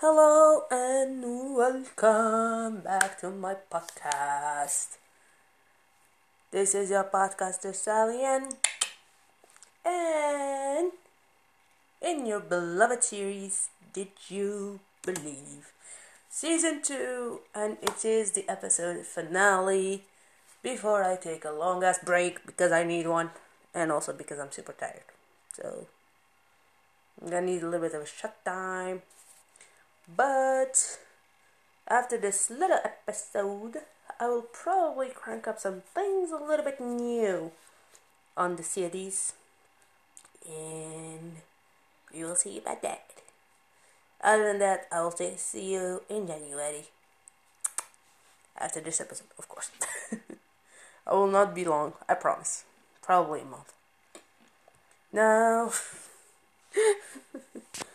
Hello and welcome back to my podcast. This is your podcaster Stallion, and in your beloved series, Did You Believe? Season 2, and it is the episode finale before I take a long ass break because I need one, and also because I'm super tired. So, I'm gonna need a little bit of a shut time. But after this little episode, I will probably crank up some things a little bit new on the series. And we will see about that. Other than that, I will say see you in January. After this episode, of course. I will not be long, I promise. Probably a month. Now,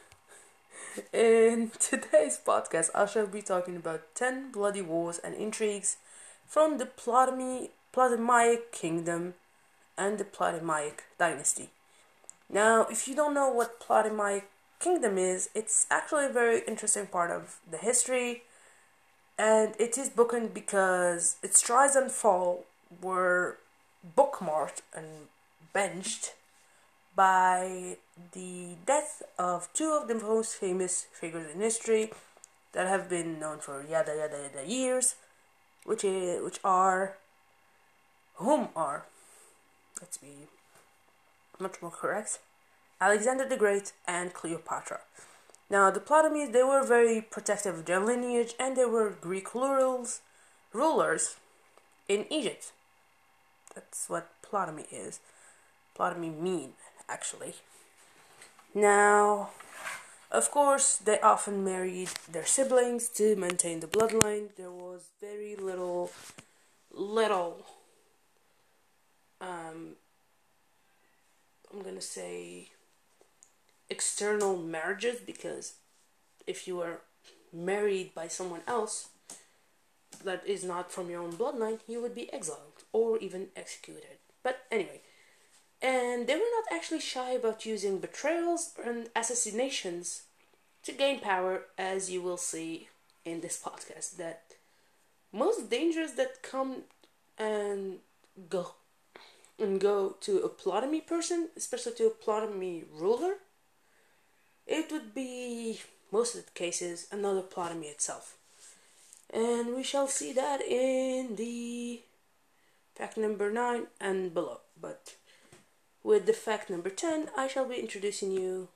in today's podcast, I shall be talking about 10 bloody wars and intrigues from the Ptolemaic kingdom and the Ptolemaic dynasty. Now, if you don't know what Ptolemaic kingdom is, it's actually a very interesting part of the history, and it is bookend because its rise and fall were bookmarked and benched by the death of two of the most famous figures in history that have been known for yada yada yada years, which is, which are whom are let's be much more correct Alexander the Great and Cleopatra. Now the Ptolemies they were very protective of their lineage and they were Greek rulers rulers in Egypt. That's what Ptolemy is. Ptolemy mean actually. Now, of course, they often married their siblings to maintain the bloodline. There was very little, little, um, I'm gonna say external marriages because if you were married by someone else that is not from your own bloodline, you would be exiled or even executed. But anyway, and they were not actually shy about using betrayals and assassinations to gain power, as you will see in this podcast. That most dangers that come and go and go to a Ptolemy person, especially to a Ptolemy ruler, it would be most of the cases another Ptolemy itself. And we shall see that in the fact number 9 and below. But with the fact number 10, I shall be introducing you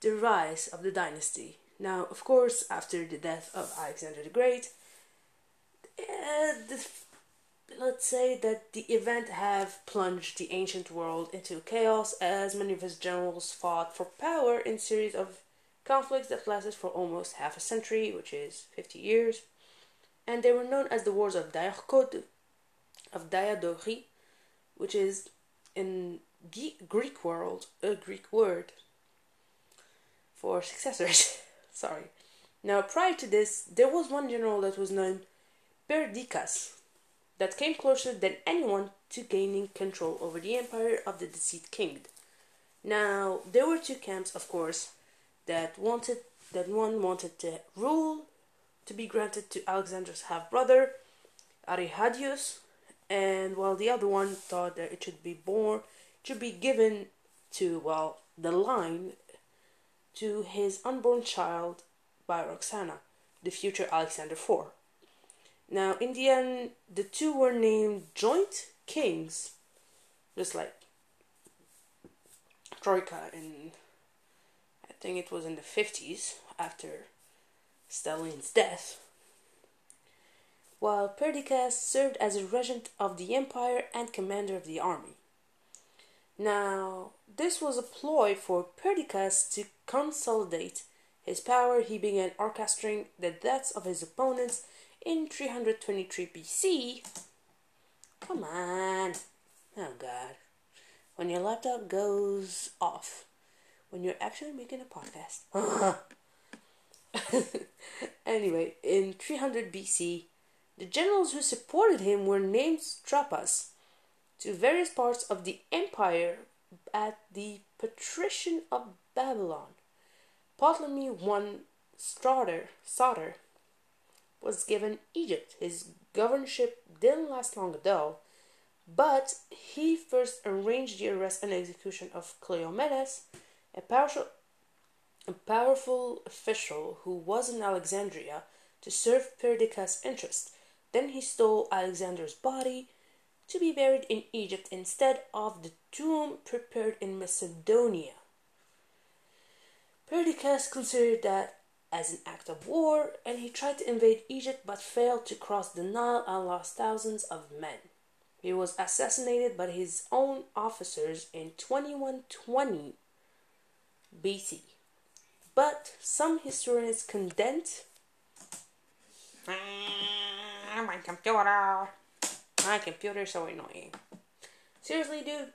the rise of the dynasty. Now, of course, after the death of Alexander the Great, uh, the, let's say that the event have plunged the ancient world into chaos as many of his generals fought for power in series of conflicts that lasted for almost half a century, which is 50 years, and they were known as the Wars of Diarchod, of Diadochi, which is in Greek world a Greek word for successors. Sorry. Now, prior to this, there was one general that was known Perdiccas that came closer than anyone to gaining control over the empire of the deceased king. Now, there were two camps, of course, that wanted that one wanted to rule to be granted to Alexander's half brother, Arrhidaeus, and while the other one thought that it should be born, should be given to, well, the line to his unborn child by Roxana, the future Alexander IV. Now, in the end, the two were named joint kings, just like Troika in, I think it was in the 50s after Stalin's death while Perdiccas served as a regent of the empire and commander of the army. Now, this was a ploy for Perdiccas to consolidate his power. He began orchestrating the deaths of his opponents in 323 BC. Come on. Oh, God. When your laptop goes off, when you're actually making a podcast. anyway, in 300 BC, the generals who supported him were named satrapas to various parts of the empire at the Partition of Babylon. Ptolemy I Soter, Soter was given Egypt. His governorship didn't last long though, but he first arranged the arrest and execution of Cleomenes, a powerful, a powerful official who was in Alexandria to serve Perdiccas' interest. Then he stole Alexander's body to be buried in Egypt instead of the tomb prepared in Macedonia. Perdiccas considered that as an act of war, and he tried to invade Egypt but failed to cross the Nile and lost thousands of men. He was assassinated by his own officers in 2120 BC. But some historians condense Ah, my computer. my computer is so annoying. Seriously, dude.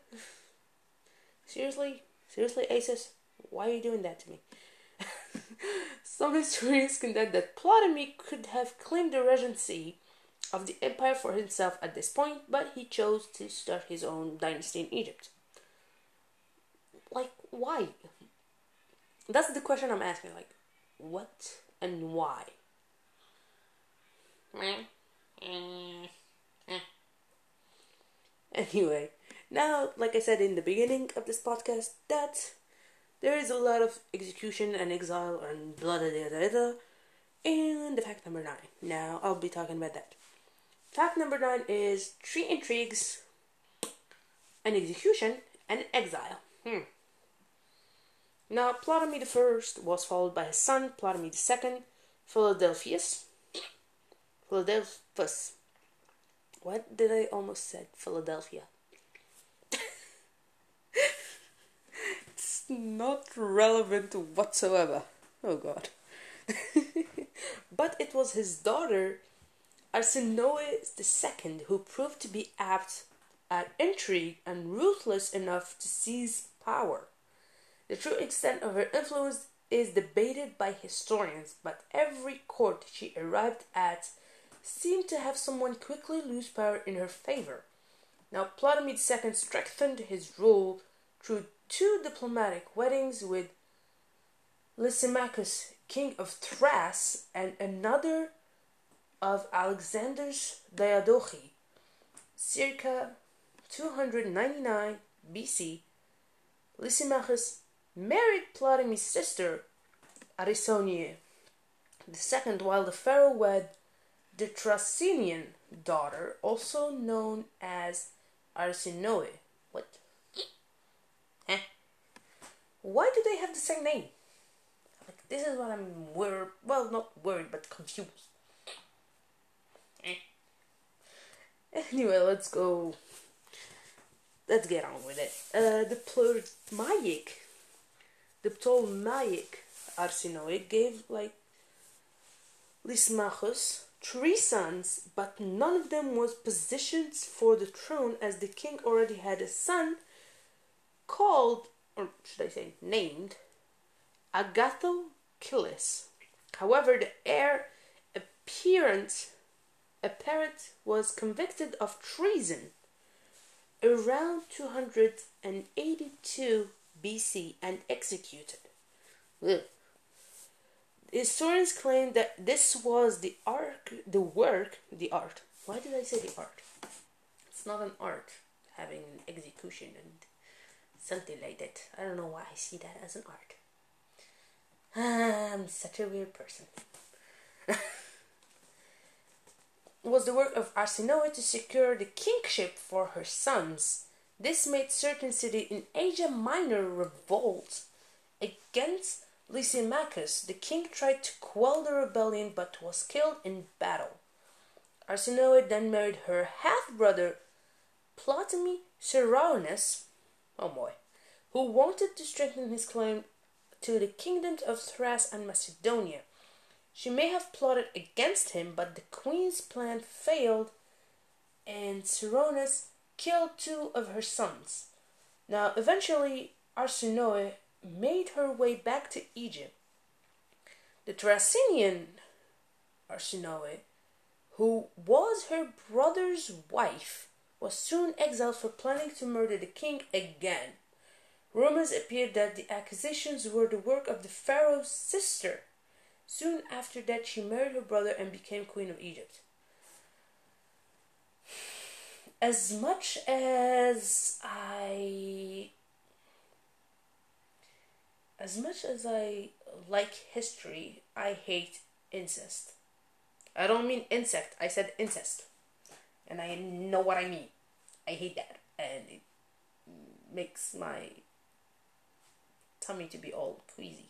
Seriously, seriously, Asus, why are you doing that to me? Some historians contend that Ptolemy could have claimed the regency of the empire for himself at this point, but he chose to start his own dynasty in Egypt. Like, why? That's the question I'm asking. Like, what and why? Anyway, now, like I said in the beginning of this podcast, that there is a lot of execution and exile and blah blah blah blah. blah. And the fact number nine. Now, I'll be talking about that. Fact number nine is three intrigues, an execution, and exile. Hmm. Now, Ptolemy the First was followed by his son, Ptolemy the Second, Philadelphus. Philadelphus. What did I almost said? Philadelphia. it's not relevant whatsoever. Oh God. but it was his daughter, Arsinoe II, who proved to be apt at intrigue and ruthless enough to seize power. The true extent of her influence is debated by historians, but every court she arrived at seemed to have someone quickly lose power in her favor. Now, Ptolemy II strengthened his rule through two diplomatic weddings with Lysimachus, king of Thrace, and another of Alexander's Diadochi, circa 299 BC. Lysimachus married Ptolemy's sister, Arsinoe II, while the pharaoh wed the Thracian daughter, also known as Arsinoe. What? Huh? Why do they have the same name? Like, this is what I'm worried. Well, not worried, but confused. Eh. Anyway, let's go. Let's get on with it. Uh, the Ptolemaic, the Ptolemaic Arsinoe gave like Lysimachus three sons, but none of them was positioned for the throne as the king already had a son called, or should I say, named Agathocles. However, the heir apparent, apparent was convicted of treason around 282 BC and executed. Ugh. Historians claim that this was the arc, the work, the art. Why did I say the art? It's not an art having an execution and something like that. I don't know why I see that as an art. I'm such a weird person. was the work of Arsinoe to secure the kingship for her sons. This made certain cities in Asia Minor revolt against Lysimachus, the king tried to quell the rebellion but was killed in battle. Arsinoe then married her half brother Ptolemy Ceraunus, oh boy, who wanted to strengthen his claim to the kingdoms of Thrace and Macedonia. She may have plotted against him, but the queen's plan failed, and Ceraunus killed two of her sons. Now, eventually, Arsinoe made her way back to Egypt. The Thracian Arsinoe, who was her brother's wife, was soon exiled for planning to murder the king again. Rumors appeared that the accusations were the work of the pharaoh's sister, Soon after that, she married her brother and became queen of Egypt. As much as I as much as I like history, I hate incest. I don't mean insect, I said incest. And I know what I mean. I hate that. And it makes my tummy to be all queasy.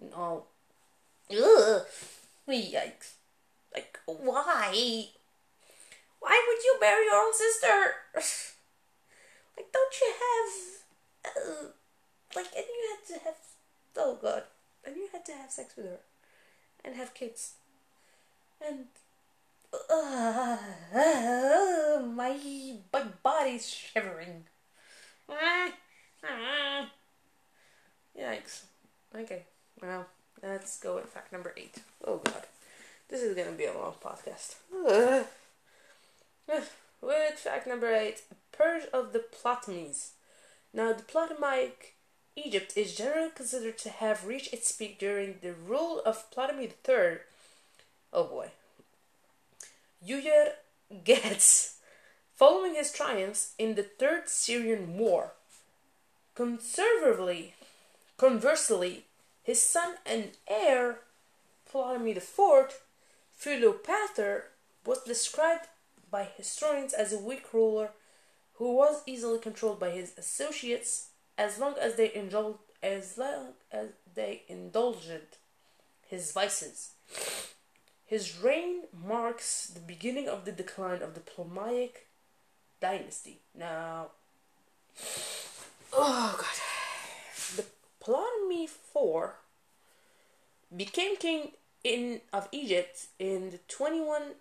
And all. Ugh! Yikes. Like, why? Why would you marry your own sister? like, don't you have. Uh, like, and you had to have. Oh, God. And you had to have sex with her. And have kids. And. Uh, uh, my, my body's shivering. Yikes. Okay, well, let's go with fact number eight. Oh god. This is gonna be a long podcast. With fact number eight, Purge of the Ptolemies. Now, the Ptolemaic Egypt is generally considered to have reached its peak during the rule of Ptolemy III. Oh boy. Uyer Gets, following his triumphs in the Third Syrian War. Conservatively, conversely, his son and heir, Ptolemy IV, Philopator, was described by historians as a weak ruler who was easily controlled by his associates as long as they indulged as long as they indulged his vices. His reign marks the beginning of the decline of the Ptolemaic dynasty. Now, oh god, the Ptolemy IV became king in of Egypt in the 21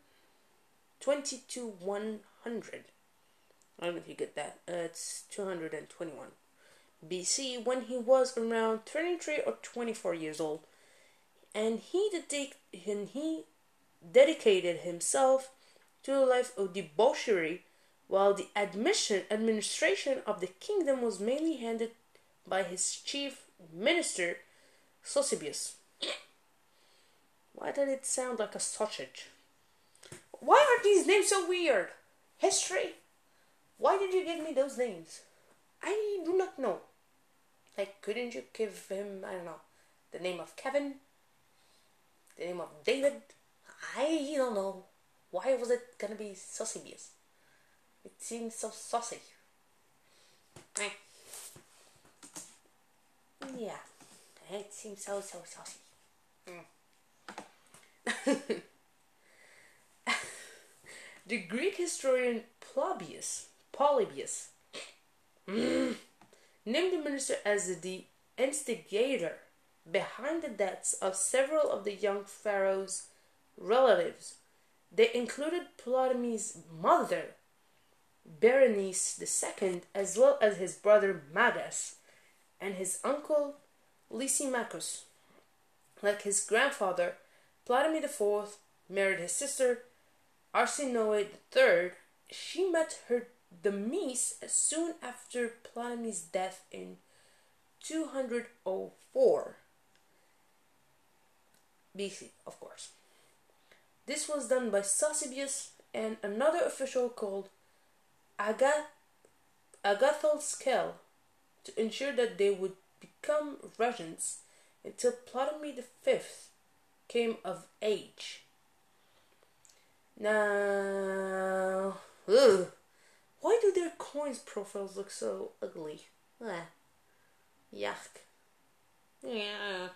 22 100. I don't know if you get that. Uh, it's 221 BC when he was around 23 or 24 years old. And he dedic- and he dedicated himself to a life of debauchery while the admission administration of the kingdom was mainly handed by his chief minister Sosibius. Why did it sound like a sausage? Why are these names so weird? History? Why did you give me those names? I do not know. Couldn't you give him, I don't know, the name of Kevin? The name of David? I don't know. Why was it gonna be Sosibius? It seems so saucy. Yeah, it seems so, so saucy. Mm. the Greek historian Polybius, Polybius mm, named the minister as the instigator behind the deaths of several of the young pharaoh's relatives. They included Ptolemy's mother, Berenice II, as well as his brother Magas and his uncle Lysimachus. Like his grandfather, Ptolemy IV married his sister Arsinoe III. She met her demise soon after Ptolemy's death in 204 BC, of course. This was done by Sosibius and another official called Agath- Agathoskel to ensure that they would become regents until Ptolemy V came of age. Now, ugh, why do their coins profiles look so ugly? Ah, yuck. Yeah.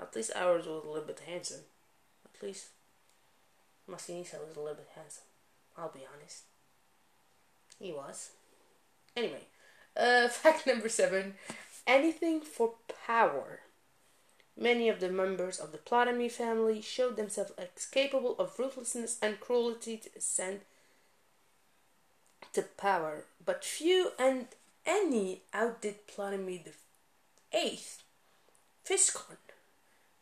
At least ours was a little bit handsome. At least Massinissa was a little bit handsome. I'll be honest. He was. Anyway, uh, fact number seven anything for power. Many of the members of the Ptolemy family showed themselves as capable of ruthlessness and cruelty to ascend to power, but few and any outdid Ptolemy the Eighth.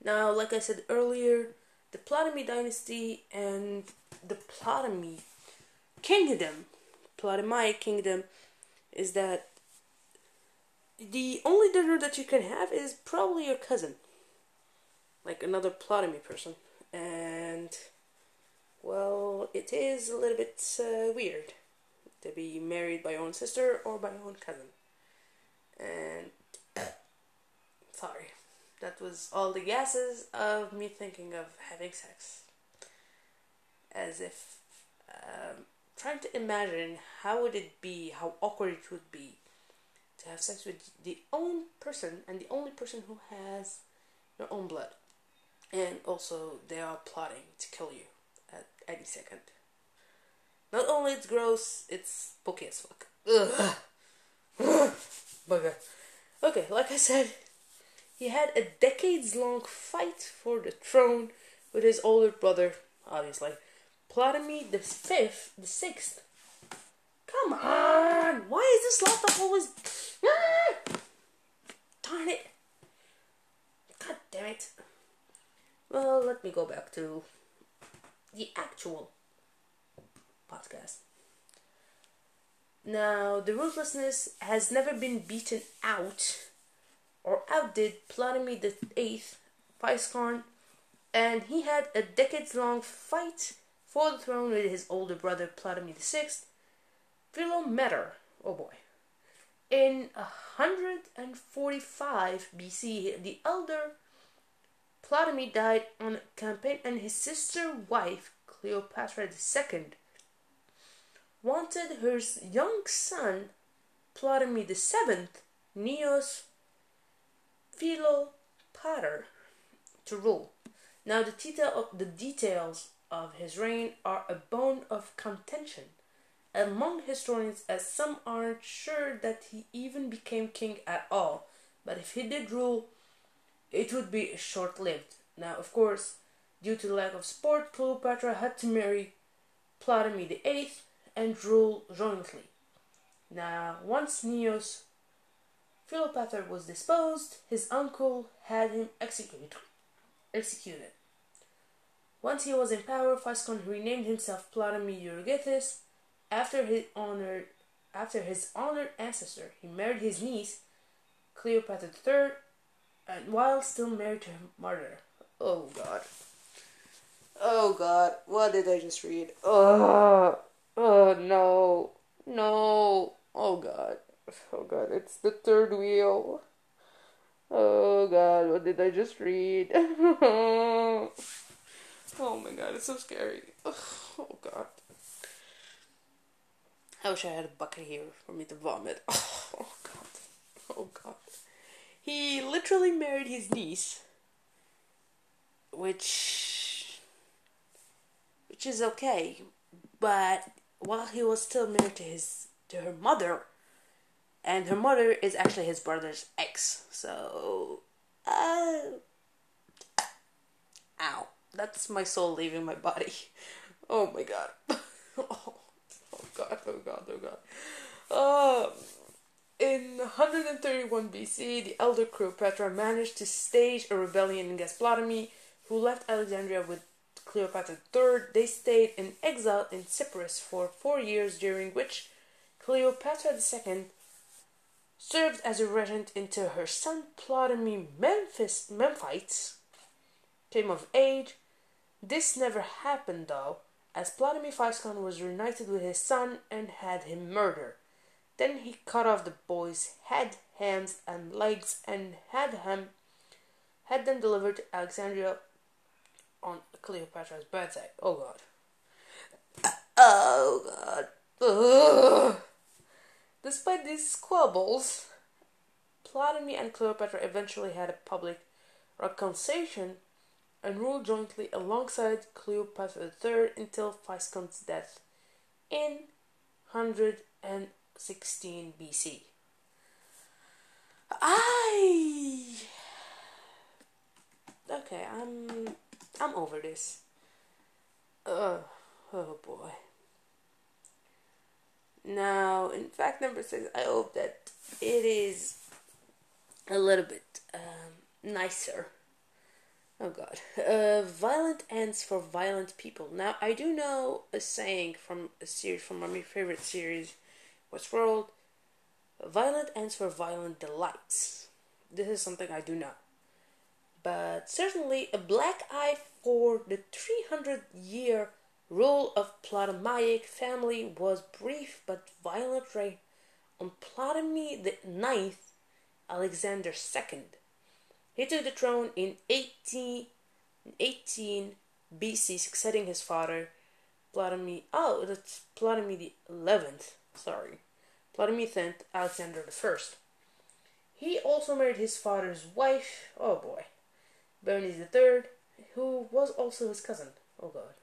Now, like I said earlier, the Ptolemy dynasty and the Ptolemy kingdom, Ptolemaic kingdom, is that the only dinner that you can have is probably your cousin. like another Ptolemy person, and well, it is a little bit uh, weird to be married by your own sister or by your own cousin. And sorry, that was all the guesses of me thinking of having sex, as if um, trying to imagine how would it be, how awkward it would be to have sex with the own person and the only person who has your own blood. And also, they are plotting to kill you at any second. Not only it's gross, it's spooky as fuck. Ugh. Bugger. Okay, like I said, he had a decades long fight for the throne with his older brother, obviously. Ptolemy the fifth, the sixth. Come on! Why is this laptop always. Ah! Darn it! God damn it. Well, let me go back to the actual podcast. Now, the ruthlessness has never been beaten out or outdid Ptolemy the Eighth, Physcon, and he had a decades-long fight for the throne with his older brother Ptolemy the Sixth, Philometor. Oh boy. In 145 BC, the elder Ptolemy died on a campaign, and his sister wife Cleopatra II wanted her young son Ptolemy VII, Neos Philopator, to rule. Now the detail the details of his reign are a bone of contention among historians, as some aren't sure that he even became king at all. But if he did rule, it would be short lived. Now, of course, due to the lack of support, Cleopatra had to marry Ptolemy VIII and rule jointly. Now, once Neos Philopator was disposed, his uncle had him executed. executed. Once he was in power, Physcon renamed himself Ptolemy Euergetes after his honored after his honored ancestor. He married his niece, Cleopatra III, and while still married to her mother. Oh God. Oh God, what did I just read? Oh, oh no, no. Oh God, oh God, it's the third wheel. Oh God, what did I just read? oh my God, it's so scary. Oh God. I wish I had a bucket here for me to vomit. Oh God, oh God. He literally married his niece, which which is okay, but while he was still married to his to her mother, and her mother is actually his brother's ex. So, uh, ow, that's my soul leaving my body. Oh my god. oh, oh god, oh god, oh god. Um, in 131 BC, the elder Cleopatra managed to stage a rebellion against Ptolemy, who left Alexandria with Cleopatra III. They stayed in exile in Cyprus for four years, during which Cleopatra II served as a regent until her son Ptolemy Memphis Memphites came of age. This never happened though, as Ptolemy Physcon was reunited with his son and had him murdered. Then he cut off the boy's head, hands, and legs and had him had them delivered to Alexandria on Cleopatra's birthday. Oh god. Uh, oh god. Ugh. Despite these squabbles, Ptolemy and Cleopatra eventually had a public reconciliation and ruled jointly alongside Cleopatra III until Physcon's death in 116 BC. I okay, I'm I'm over this. Uh, oh boy. Now, in fact number six, I hope that it is a little bit um, nicer. Oh god. Uh, violent ends for violent people. Now, I do know a saying from a series, from my favorite series, Westworld Violent ends for violent delights. This is something I do know. But certainly a black eye for the 300 year rule of Ptolemaic family was brief but violent reign on Ptolemy Ninth, Alexander II. He took the throne in 18, 18 BC, succeeding his father Ptolemy. Oh, that's Ptolemy Eleventh. Sorry, Ptolemy Tenth, Alexander First. He also married his father's wife. Oh boy, Bernice Third, who was also his cousin. Oh god.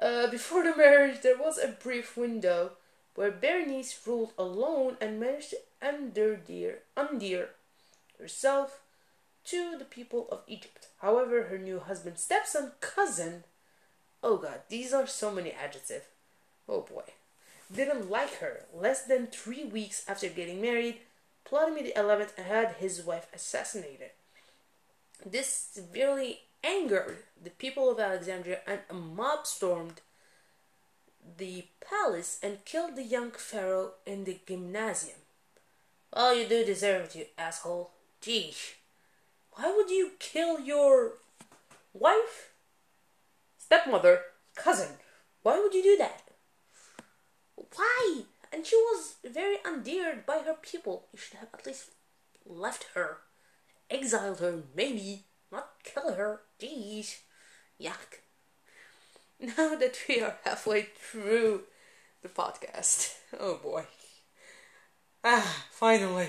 Uh, before the marriage, there was a brief window where Bernice ruled alone and managed to endear herself to the people of Egypt. However, her new husband, stepson, cousin, oh god, these are so many adjectives. Oh boy. Didn't like her. Less than three weeks after getting married, Ptolemy XI had his wife assassinated. This severely angered the people of Alexandria, and a mob stormed the palace and killed the young pharaoh in the gymnasium. Well, you do deserve it, you asshole. Geesh. Why would you kill your wife? Stepmother? Cousin? Why would you do that? Why? And she was very endeared by her people. You should have at least left her. Exiled her, maybe. Not kill her. Jeez. Yuck. Now that we are halfway through the podcast. Oh boy. Ah, finally.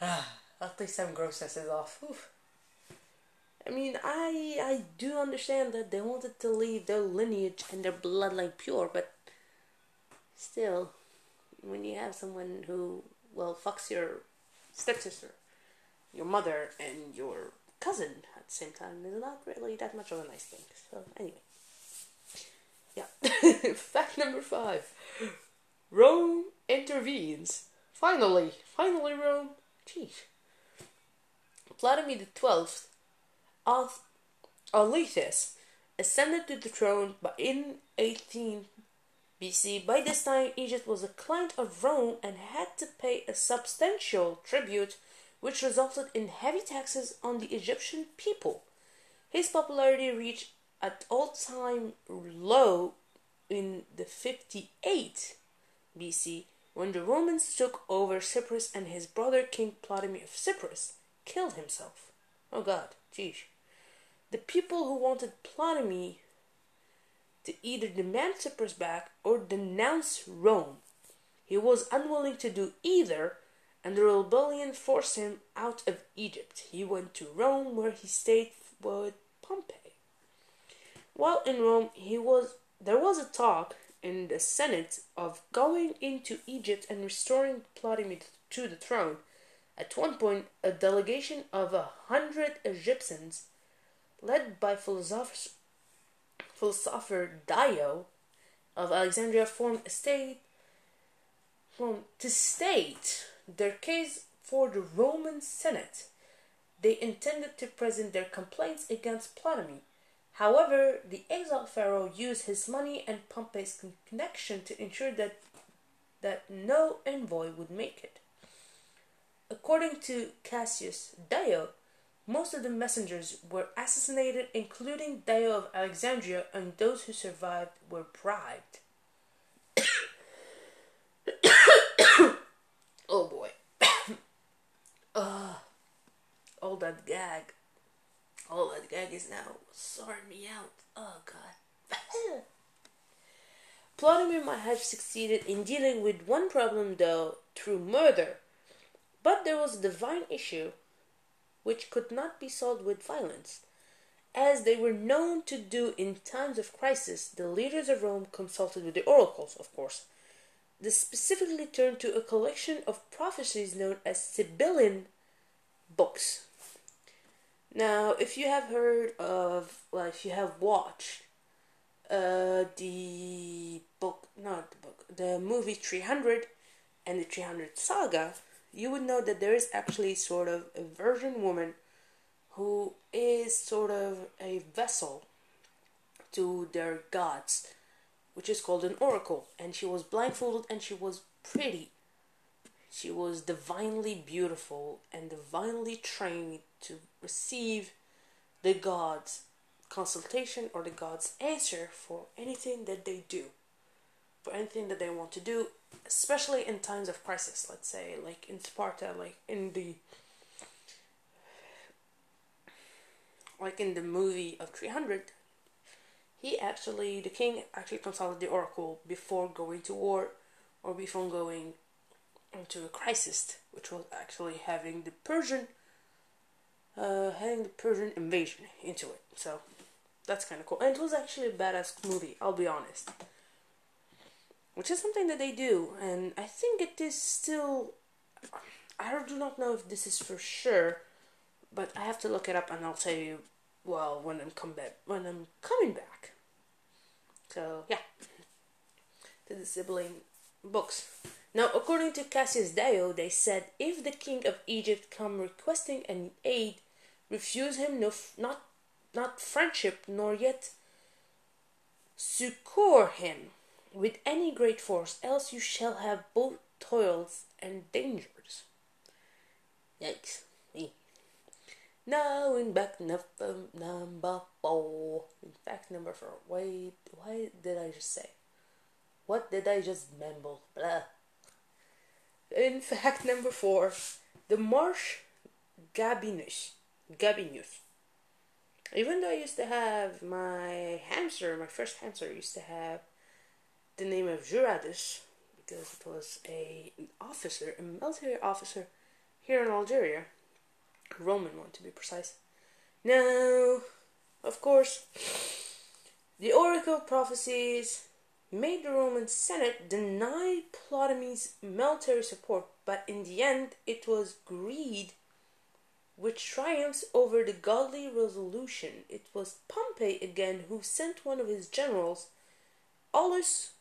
Ah, at least some grossness is off. Oof. I mean, I I do understand that they wanted to leave their lineage and their bloodline pure, but still, when you have someone who well fucks your stepsister, your mother, and your cousin at the same time, is not really that much of a nice thing. So anyway, yeah. Fact number five: Rome intervenes. Finally, finally, Rome. Jeez. Ptolemy the Twelfth, Auletes, ascended to the throne in 18 BC. By this time, Egypt was a client of Rome and had to pay a substantial tribute, which resulted in heavy taxes on the Egyptian people. His popularity reached an all-time low in the 58 BC when the Romans took over Cyprus and his brother King Ptolemy of Cyprus killed himself. Oh god, geez. The people who wanted Ptolemy to either demand Cyprus back or denounce Rome. He was unwilling to do either, and the rebellion forced him out of Egypt. He went to Rome, where he stayed with Pompey. While in Rome, he was there was a talk in the Senate of going into Egypt and restoring Ptolemy to the throne. At one point, a delegation of a hundred Egyptians, led by philosopher, philosopher Dio of Alexandria, formed a state to state their case for the Roman Senate. They intended to present their complaints against Ptolemy However, the exiled pharaoh used his money and Pompey's connection to ensure that, that no envoy would make it. According to Cassius Dio, most of the messengers were assassinated, including Dio of Alexandria, and those who survived were bribed. Oh boy. uh, all that gag. All that gag is now sorting me out. Oh god. Ptolemy might have succeeded in dealing with one problem though through murder, but there was a divine issue which could not be solved with violence. As they were known to do in times of crisis, the leaders of Rome consulted with the oracles, of course. They specifically turned to a collection of prophecies known as Sibylline books. Now, if you have heard of, well, if you have watched uh, the book, not the book, the movie 300 and the 300 saga, you would know that there is actually sort of a virgin woman who is sort of a vessel to their gods, which is called an oracle. And she was blindfolded and she was pretty. She was divinely beautiful and divinely trained to receive the gods' consultation or the gods' answer for anything that they do, for anything that they want to do, especially in times of crisis. Let's say, like in Sparta, like in the like in the movie of 300 he actually the king actually consulted the oracle before going to war or before going into a crisis which was actually having the persian uh, having the persian invasion into it. So that's kind of cool. And it was actually a badass movie i'll be honest. Which is something that they do and i think it is still i do not know if this is for sure but I have to look it up and I'll tell you well when I'm come back when I'm coming back. So yeah. To the Sibylline books. Now according to Cassius Dio, they said if the king of Egypt come requesting an aid, refuse him no not not friendship nor yet succor him with any great force, else you shall have both toils and dangers. Yikes. Now in back number four. In fact number four. Wait, why did I just say? What did I just mumble? Blah. In fact number four, the marsh Gabinus. Gabinus. Even though I used to have my hamster, my first hamster used to have the name of Juradus because it was a an officer, a military officer here in Algeria Roman one to be precise. Now, of course, the oracle prophecies made the Roman Senate deny Ptolemy's military support, but in the end it was greed which triumphs over the godly resolution. It was Pompey again who sent one of his generals, Aulus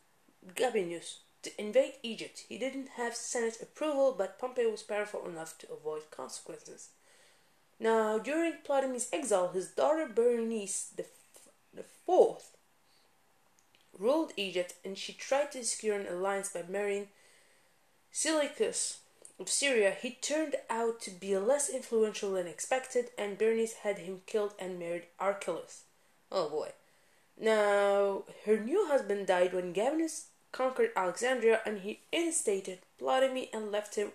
Gabinius, to invade Egypt. He didn't have Senate approval, but Pompey was powerful enough to avoid consequences. Now, during Ptolemy's exile, his daughter Berenice the, the fourth ruled Egypt, and she tried to secure an alliance by marrying Seleucus of Syria. He turned out to be less influential than expected, and Berenice had him killed and married Archelaus. Oh boy. Now, her new husband died when Gabinus conquered Alexandria, and he instated Ptolemy and left him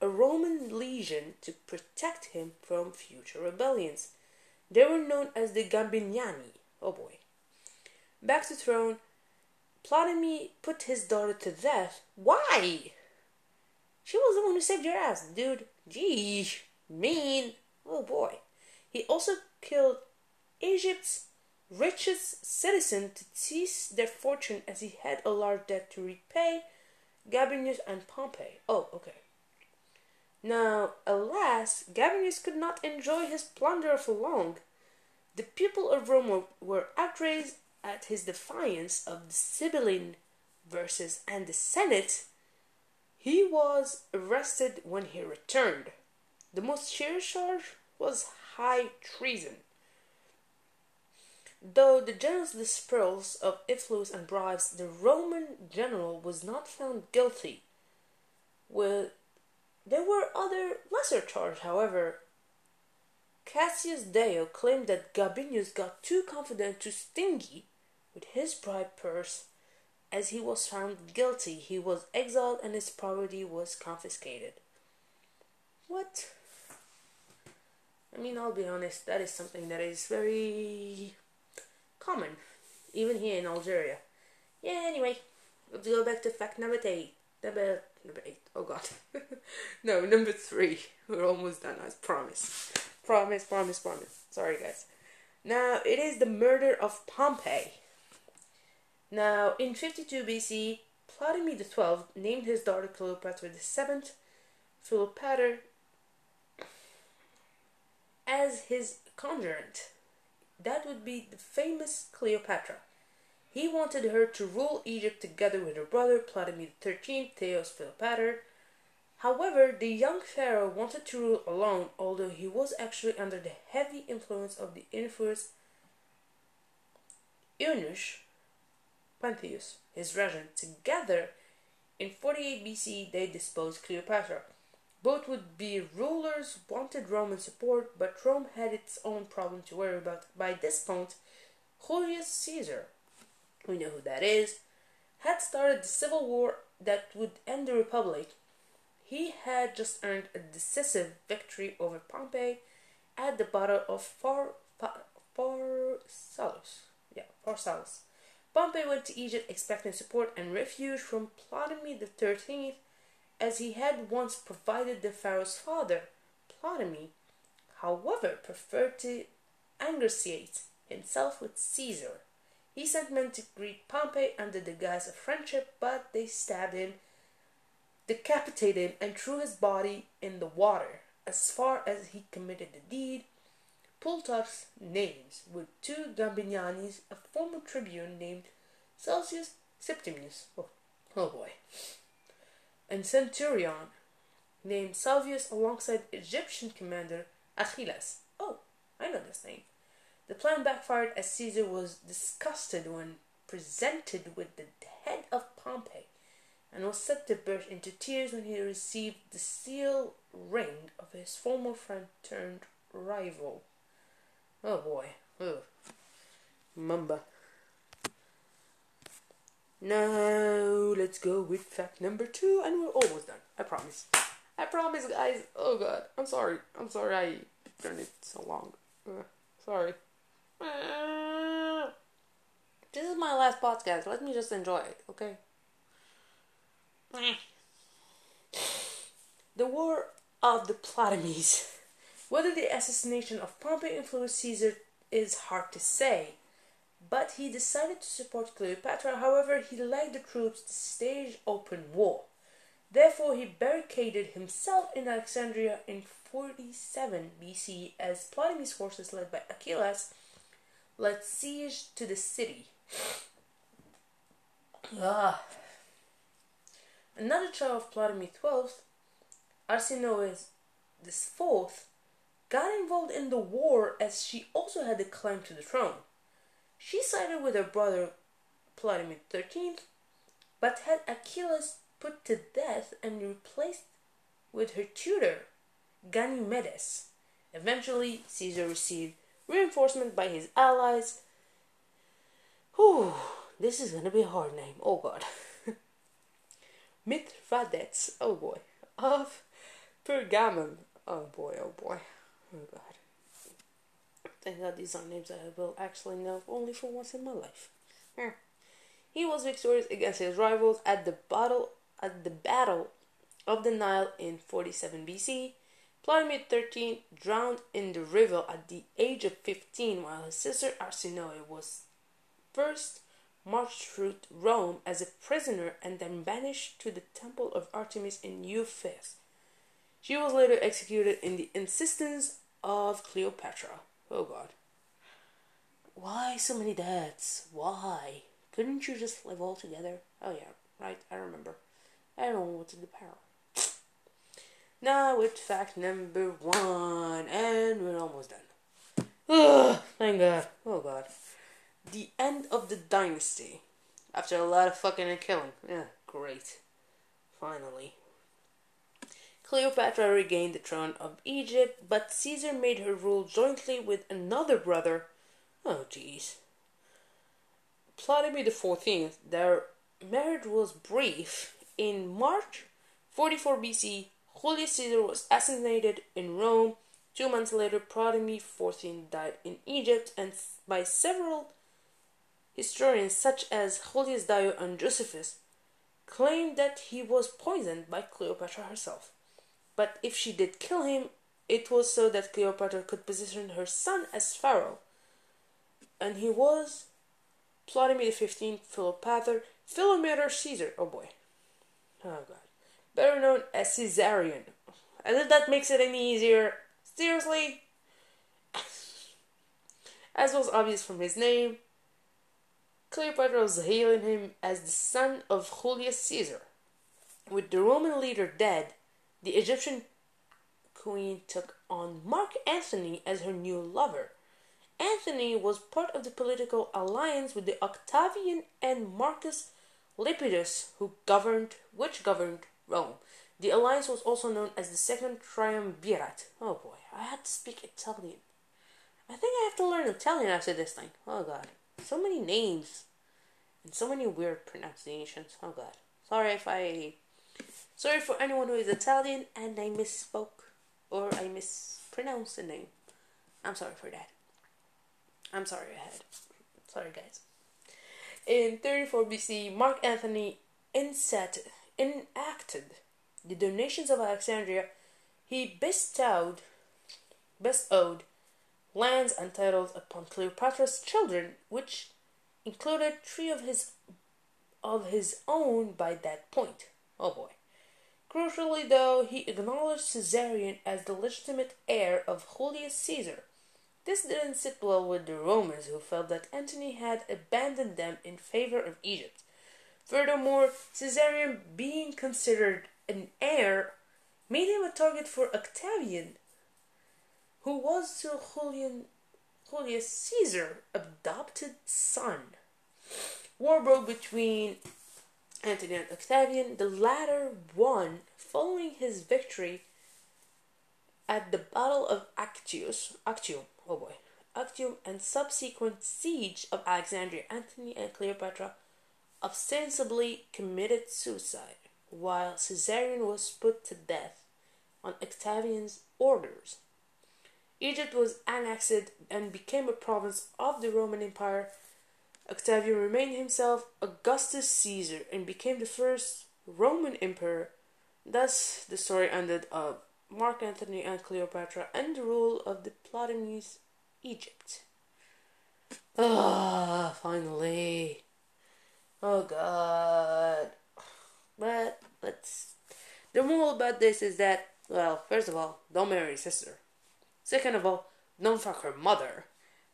a Roman legion to protect him from future rebellions. They were known as the Gabiniani. Oh boy. Back to throne, Ptolemy put his daughter to death. Why? She was the one who saved your ass, dude. Gee, mean. Oh boy. He also killed Egypt's richest citizen to seize their fortune as he had a large debt to repay Gabinius and Pompey. Oh, okay. Now, alas, Gabinius could not enjoy his plunder for long. The people of Rome were outraged at his defiance of the Sibylline verses, and the Senate. He was arrested when he returned. The most serious charge was high treason. Though the general's dispersals of influence and bribes, the Roman general was not found guilty. With there were other lesser charges, however. Cassius Dio claimed that Gabinius got too confident, too stingy with his bribe purse. As he was found guilty, he was exiled and his property was confiscated. What? I mean, I'll be honest, that is something that is very common, even here in Algeria. Yeah, anyway, let's go back to fact number eight. Number eight. Oh god. no, number three. We're almost done, I promise. Promise, promise, promise. Sorry guys. Now it is the murder of Pompey. Now in 52 BC, Ptolemy XII named his daughter Cleopatra VII, Philopator, as his conjurant. That would be the famous Cleopatra. He wanted her to rule Egypt together with her brother Ptolemy XIII, Theos Philopator. However, the young pharaoh wanted to rule alone, although he was actually under the heavy influence of the infamous Eunuch Pentheus, his regent. Together, in 48 BC, they deposed Cleopatra. Both would be rulers wanted Roman support, but Rome had its own problem to worry about. By this point, Julius Caesar, we know who that is, had started the civil war that would end the republic. He had just earned a decisive victory over Pompey at the Battle of Phar- Pharsalus. Yeah. Pompey went to Egypt expecting support and refuge from Ptolemy XIII, as he had once provided the pharaoh's father, Ptolemy. However, preferred to ingratiate himself with Caesar. He sent men to greet Pompey under the guise of friendship, but they stabbed him, decapitated him, and threw his body in the water. As far as he committed the deed, Plutarch's names with two Gabinians, a former tribune named Celsius Septimius, oh, oh boy, and centurion named Salvius alongside Egyptian commander Achilles. Oh, I know this name. The plan backfired as Caesar was disgusted when presented with the head of Pompey and was set to burst into tears when he received the seal ring of his former friend turned rival. Oh boy. Oh. Mamba. Now let's go with fact number two, and we're almost done. I promise. I promise, guys. Oh god, I'm sorry. I'm sorry I turned it so long. Uh, sorry. This is my last podcast. Let me just enjoy it, okay? The War of the Ptolemies. Whether the assassination of Pompey influenced Caesar is hard to say, but he decided to support Cleopatra. However, he led the troops to stage open war. Therefore, he barricaded himself in Alexandria in 47 BC as Ptolemy's forces, led by Achilles, laid siege to the city. Ah. Another child of Ptolemy XII, Arsinoe the fourth, got involved in the war as she also had a claim to the throne. She sided with her brother Ptolemy XIII, but had Achilles put to death and replaced with her tutor, Ganymedes. Eventually, Caesar received reinforcement by his allies. Whew, this is gonna be a hard name. Oh god. Mithridates, oh boy, of Pergamum. Oh boy, oh boy. Oh god. Thank God these are names I will actually know only for once in my life. Here. He was victorious against his rivals at the battle at the battle of the Nile in 47 BC. Ptolemy XIII drowned in the river at the age of 15, while his sister Arsinoe was first marched through Rome as a prisoner and then banished to the temple of Artemis in Ephesus. She was later executed in the insistence of Cleopatra. Oh god. Why so many deaths? Why? Couldn't you just live all together? Oh yeah, right, I remember. Everyone wanted the power. Now with fact number one, and we're almost done. Ugh, thank god. Oh god. The end of the dynasty. After a lot of fucking and killing. Yeah, great. Finally. Cleopatra regained the throne of Egypt, but Caesar made her rule jointly with another brother. Oh, jeez. Ptolemy XIV. Their marriage was brief. In March 44 BC, Julius Caesar was assassinated in Rome. Two months later, Ptolemy XIV died in Egypt, and by several historians, such as Julius Dio and Josephus, claim that he was poisoned by Cleopatra herself. But if she did kill him, it was so that Cleopatra could position her son as pharaoh. And he was Ptolemy XV, Philopator, Philometor Caesar. Oh boy. Oh god. Better known as Caesarion. As if that makes it any easier. Seriously? As was obvious from his name, Cleopatra was hailing him as the son of Julius Caesar. With the Roman leader dead, the Egyptian queen took on Mark Antony as her new lover. Antony was part of the political alliance with the Octavian and Marcus Lepidus, who governed, which governed Rome. The alliance was also known as the Second Triumvirate. Oh boy, I had to speak Italian. I think I have to learn Italian after this thing. Oh god. So many names. And so many weird pronunciations. Oh god. Sorry if I. Sorry for anyone who is Italian and I misspoke or I mispronounced the name. I'm sorry for that. I'm sorry ahead. Sorry, guys. In 34 BC, Mark Antony inset, enacted the donations of Alexandria. He bestowed, bestowed lands and titles upon Cleopatra's children, which included three of his of his own by that point. Oh boy. Crucially, though, he acknowledged Caesarion as the legitimate heir of Julius Caesar. This didn't sit well with the Romans, who felt that Antony had abandoned them in favor of Egypt. Furthermore, Caesarion, being considered an heir, made him a target for Octavian, who was to Julian, Julius Caesar adopted son. War broke between Antony and Octavian. The latter won following his victory at the Battle of Actius, Actium, oh boy, Actium, and subsequent siege of Alexandria. Antony and Cleopatra ostensibly committed suicide, while Caesarion was put to death on Octavian's orders. Egypt was annexed and became a province of the Roman Empire. Octavian remained himself Augustus Caesar and became the first Roman emperor. Thus, the story ended of Mark Antony and Cleopatra and the rule of the Ptolemies Egypt. Ah, finally. Oh god. But let's. The moral about this is that, well, first of all, don't marry your sister. Second of all, don't fuck her mother.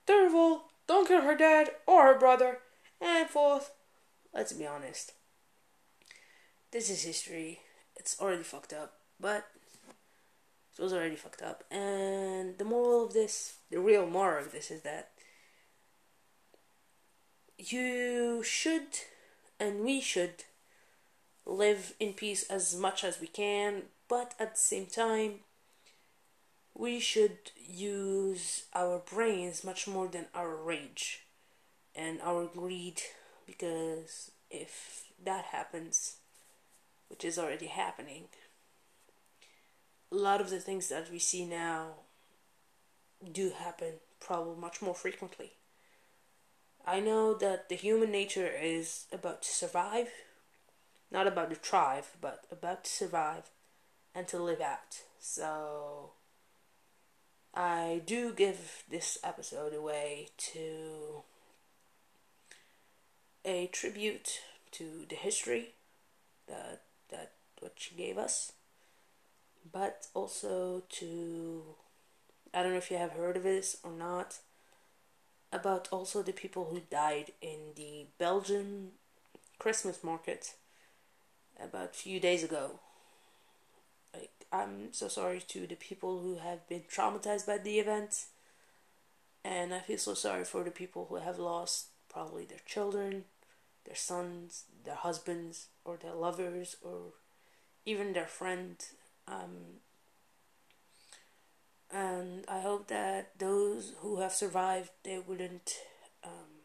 Third of all, don't kill her dad or her brother. And fourth, let's be honest. This is history. It's already fucked up. But it was already fucked up. And the moral of this, the real moral of this is that you should and we should live in peace as much as we can, but at the same time, we should use our brains much more than our rage and our greed because if that happens, which is already happening, a lot of the things that we see now do happen probably much more frequently. I know that the human nature is about to survive, not about to thrive, but about to survive and to live out. So, I do give this episode away to a tribute to the history that that what she gave us but also to I don't know if you have heard of this or not about also the people who died in the Belgian Christmas market about a few days ago. Like I'm so sorry to the people who have been traumatized by the event and I feel so sorry for the people who have lost probably their children, their sons, their husbands or their lovers or even their friend um, and I hope that those who have survived they wouldn't um,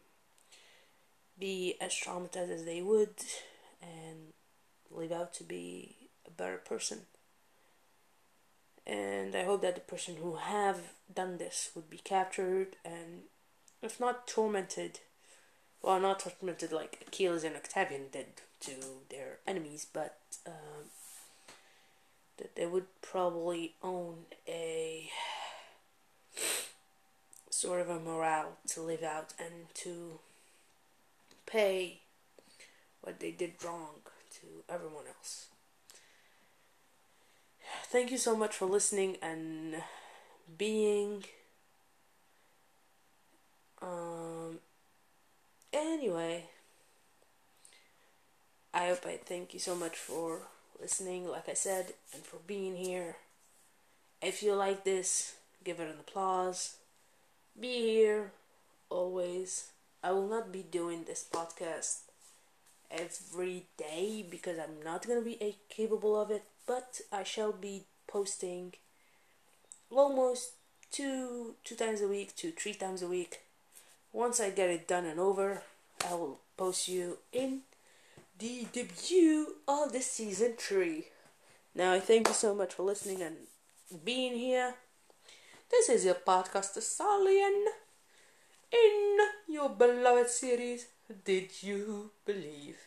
be as traumatized as they would and live out to be a better person. And I hope that the person who have done this would be captured and, if not tormented, well, not tormented like Achilles and Octavian did to their enemies, but um, that they would probably own a sort of a morale to live out and to pay what they did wrong to everyone else. Thank you so much for listening and being. Um. Anyway, I hope I thank you so much for listening, like I said, and for being here. If you like this, give it an applause. Be here always. I will not be doing this podcast every day because I'm not gonna be capable of it, but I shall be posting almost two two times a week to three times a week. Once I get it done and over, I will post you in the debut of the season three. Now I thank you so much for listening and being here. This is your podcaster Salian in your beloved series. Did you believe?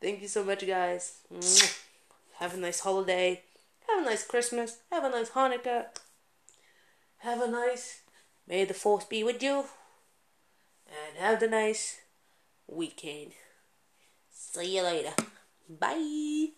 Thank you so much, guys. Have a nice holiday. Have a nice Christmas. Have a nice Hanukkah. Have a nice. May the force be with you. And have a nice weekend. See you later. Bye.